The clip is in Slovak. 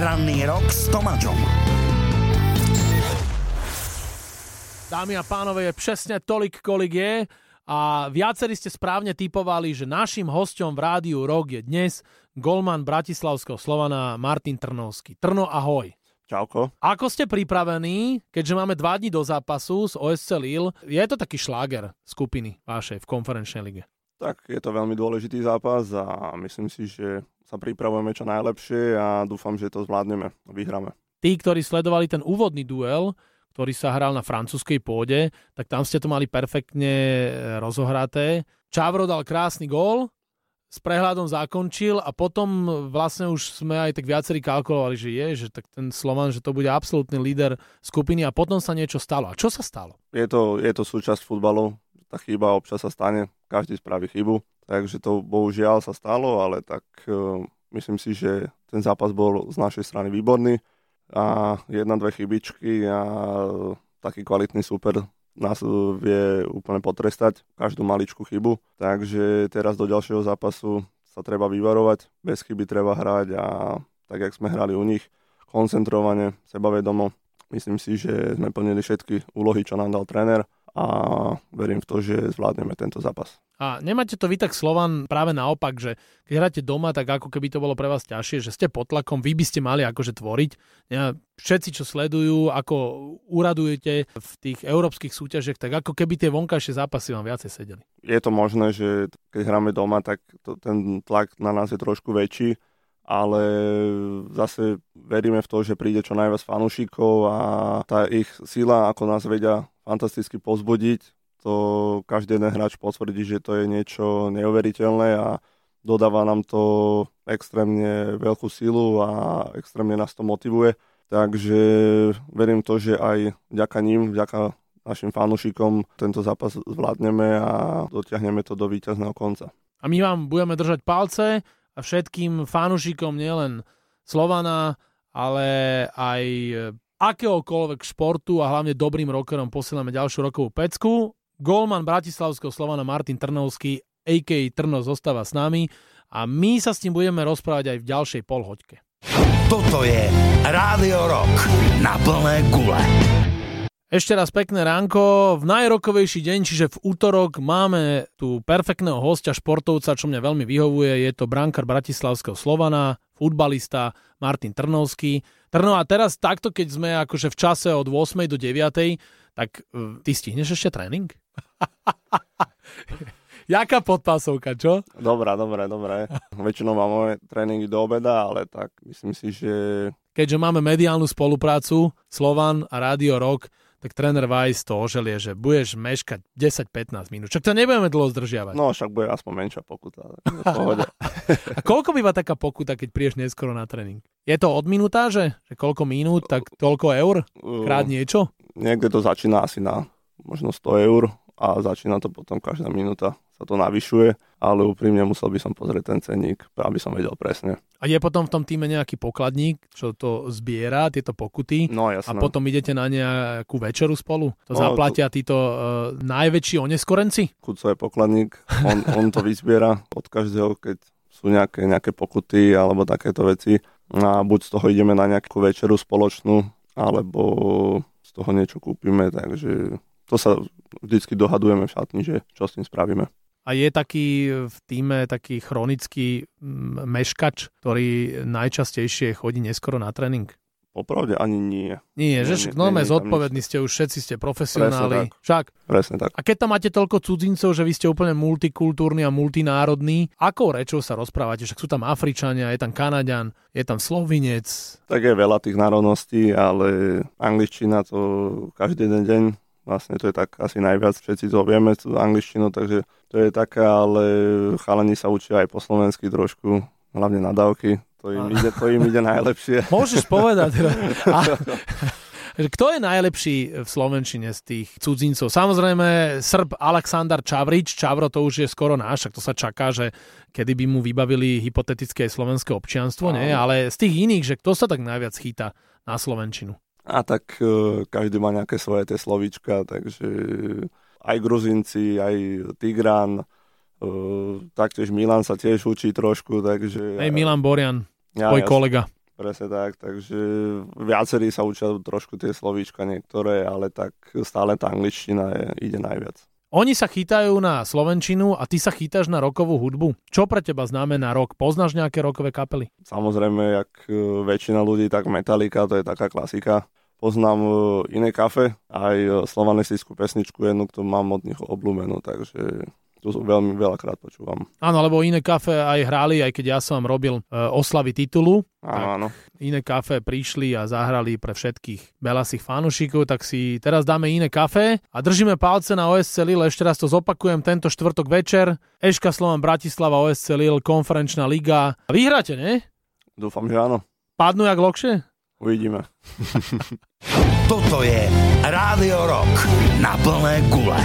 Ranný rok s Tomáčom. Dámy a pánové, je presne tolik, kolik je. A viacerí ste správne typovali, že našim hostom v rádiu Rok je dnes golman Bratislavského Slovana Martin Trnovský. Trno, ahoj. Čauko. Ako ste pripravení, keďže máme dva dní do zápasu s OSC Lille? Je to taký šláger skupiny vašej v konferenčnej lige? Tak je to veľmi dôležitý zápas a myslím si, že sa pripravujeme čo najlepšie a dúfam, že to zvládneme vyhráme. Tí, ktorí sledovali ten úvodný duel, ktorý sa hral na francúzskej pôde, tak tam ste to mali perfektne e, rozohraté. Čávro dal krásny gól, s prehľadom zakončil a potom vlastne už sme aj tak viacerí kalkulovali, že je, že tak ten Slovan, že to bude absolútny líder skupiny a potom sa niečo stalo. A čo sa stalo? Je to, je to súčasť futbalu, tá chyba občas sa stane, každý spraví chybu, takže to bohužiaľ sa stalo, ale tak uh, myslím si, že ten zápas bol z našej strany výborný a jedna, dve chybičky a taký kvalitný super nás vie úplne potrestať, každú maličku chybu. Takže teraz do ďalšieho zápasu sa treba vyvarovať, bez chyby treba hrať a tak, jak sme hrali u nich, koncentrovane, sebavedomo. Myslím si, že sme plnili všetky úlohy, čo nám dal tréner a verím v to, že zvládneme tento zápas. A nemáte to vy tak Slovan práve naopak, že keď hráte doma, tak ako keby to bolo pre vás ťažšie, že ste pod tlakom, vy by ste mali akože tvoriť. Ja, všetci, čo sledujú, ako uradujete v tých európskych súťažiach, tak ako keby tie vonkajšie zápasy vám viacej sedeli. Je to možné, že keď hráme doma, tak to, ten tlak na nás je trošku väčší, ale zase veríme v to, že príde čo najviac fanúšikov a tá ich sila, ako nás vedia fantasticky pozbudiť. To každý jeden hráč potvrdí, že to je niečo neuveriteľné a dodáva nám to extrémne veľkú silu a extrémne nás to motivuje. Takže verím to, že aj vďaka ním, vďaka našim fanúšikom tento zápas zvládneme a dotiahneme to do víťazného konca. A my vám budeme držať palce a všetkým fanúšikom nielen Slovana, ale aj akéhokoľvek športu a hlavne dobrým rockerom posielame ďalšiu rokovú pecku. Golman Bratislavského Slovana Martin Trnovský, a.k.a. Trno, zostáva s nami a my sa s tým budeme rozprávať aj v ďalšej polhoďke. Toto je Rádio Rock na plné gule. Ešte raz pekné ránko. V najrokovejší deň, čiže v útorok, máme tu perfektného hostia, športovca, čo mňa veľmi vyhovuje. Je to brankár Bratislavského Slovana, futbalista Martin Trnovský. Trno, a teraz takto, keď sme akože v čase od 8. do 9. tak uh, ty stihneš ešte tréning? Jaká podpásovka, čo? Dobrá, dobré, dobré. Väčšinou máme tréningy do obeda, ale tak myslím si, že... Keďže máme mediálnu spoluprácu, Slovan a Radio Rock, tak tréner Weiss to oželie, že budeš meškať 10-15 minút. Čak to nebudeme dlho zdržiavať. No, však bude aspoň menšia pokuta. a koľko býva taká pokuta, keď prídeš neskoro na tréning? Je to od minutáže? Že koľko minút, tak toľko eur? Krát niečo? Niekde to začína asi na možno 100 eur a začína to potom každá minúta sa to navyšuje, ale úprimne musel by som pozrieť ten cenník, aby som vedel presne. A je potom v tom týme nejaký pokladník, čo to zbiera, tieto pokuty? No jasné. A potom idete na nejakú večeru spolu? To no, zaplatia to... títo uh, najväčší oneskorenci? Kuco je pokladník, on, on to vyzbiera od každého, keď sú nejaké, nejaké pokuty alebo takéto veci. A buď z toho ideme na nejakú večeru spoločnú, alebo z toho niečo kúpime, takže to sa vždycky dohadujeme v šatni, že čo s tým spravíme. A je taký v týme taký chronický mm, meškač, ktorý najčastejšie chodí neskoro na tréning? Popravde ani nie. Nie, že však normálne zodpovední ste už, všetci ste profesionáli. Presne tak. Však. Presne tak. A keď tam máte toľko cudzincov, že vy ste úplne multikultúrni a multinárodní, akou rečou sa rozprávate? Však sú tam Afričania, je tam Kanaďan, je tam Slovinec. Tak je veľa tých národností, ale angličtina to každý den deň Vlastne to je tak asi najviac, všetci to vieme, tú angličtinu, takže to je taká, ale chalani sa učia aj po slovensky trošku, hlavne nadávky, to im, ide, to im ide najlepšie. Môžeš povedať. A, kto je najlepší v Slovenčine z tých cudzincov? Samozrejme Srb Aleksandar Čavrič, Čavro to už je skoro náš, tak to sa čaká, že kedy by mu vybavili hypotetické slovenské občianstvo, nie? ale z tých iných, že kto sa tak najviac chýta na Slovenčinu? A tak uh, každý má nejaké svoje tie slovíčka, takže aj Gruzinci, aj Tigran, uh, taktiež Milan sa tiež učí trošku, takže... Hej, Milan Borian, ja, tvoj ja, kolega. Presne tak, takže viacerí sa učia trošku tie slovíčka niektoré, ale tak stále tá angličtina je, ide najviac. Oni sa chytajú na slovenčinu a ty sa chytáš na rokovú hudbu. Čo pre teba znamená rok? Poznáš nejaké rokové kapely? Samozrejme, jak e, väčšina ľudí, tak Metallica, to je taká klasika. Poznám e, iné kafe, aj e, slovanistickú pesničku jednu, ktorú mám od nich obľúbenú, takže to veľmi veľakrát počúvam. Áno, lebo iné kafe aj hrali, aj keď ja som robil e, oslavy titulu. Áno, áno. Iné kafe prišli a zahrali pre všetkých belasých fanúšikov, tak si teraz dáme iné kafe a držíme palce na OSC Lille. Ešte raz to zopakujem, tento štvrtok večer. Eška Slovan Bratislava, OSC Lille, konferenčná liga. Vyhráte, ne? Dúfam, že áno. Padnú jak lokše? Uvidíme. Toto je Rádio Rock na plné gule.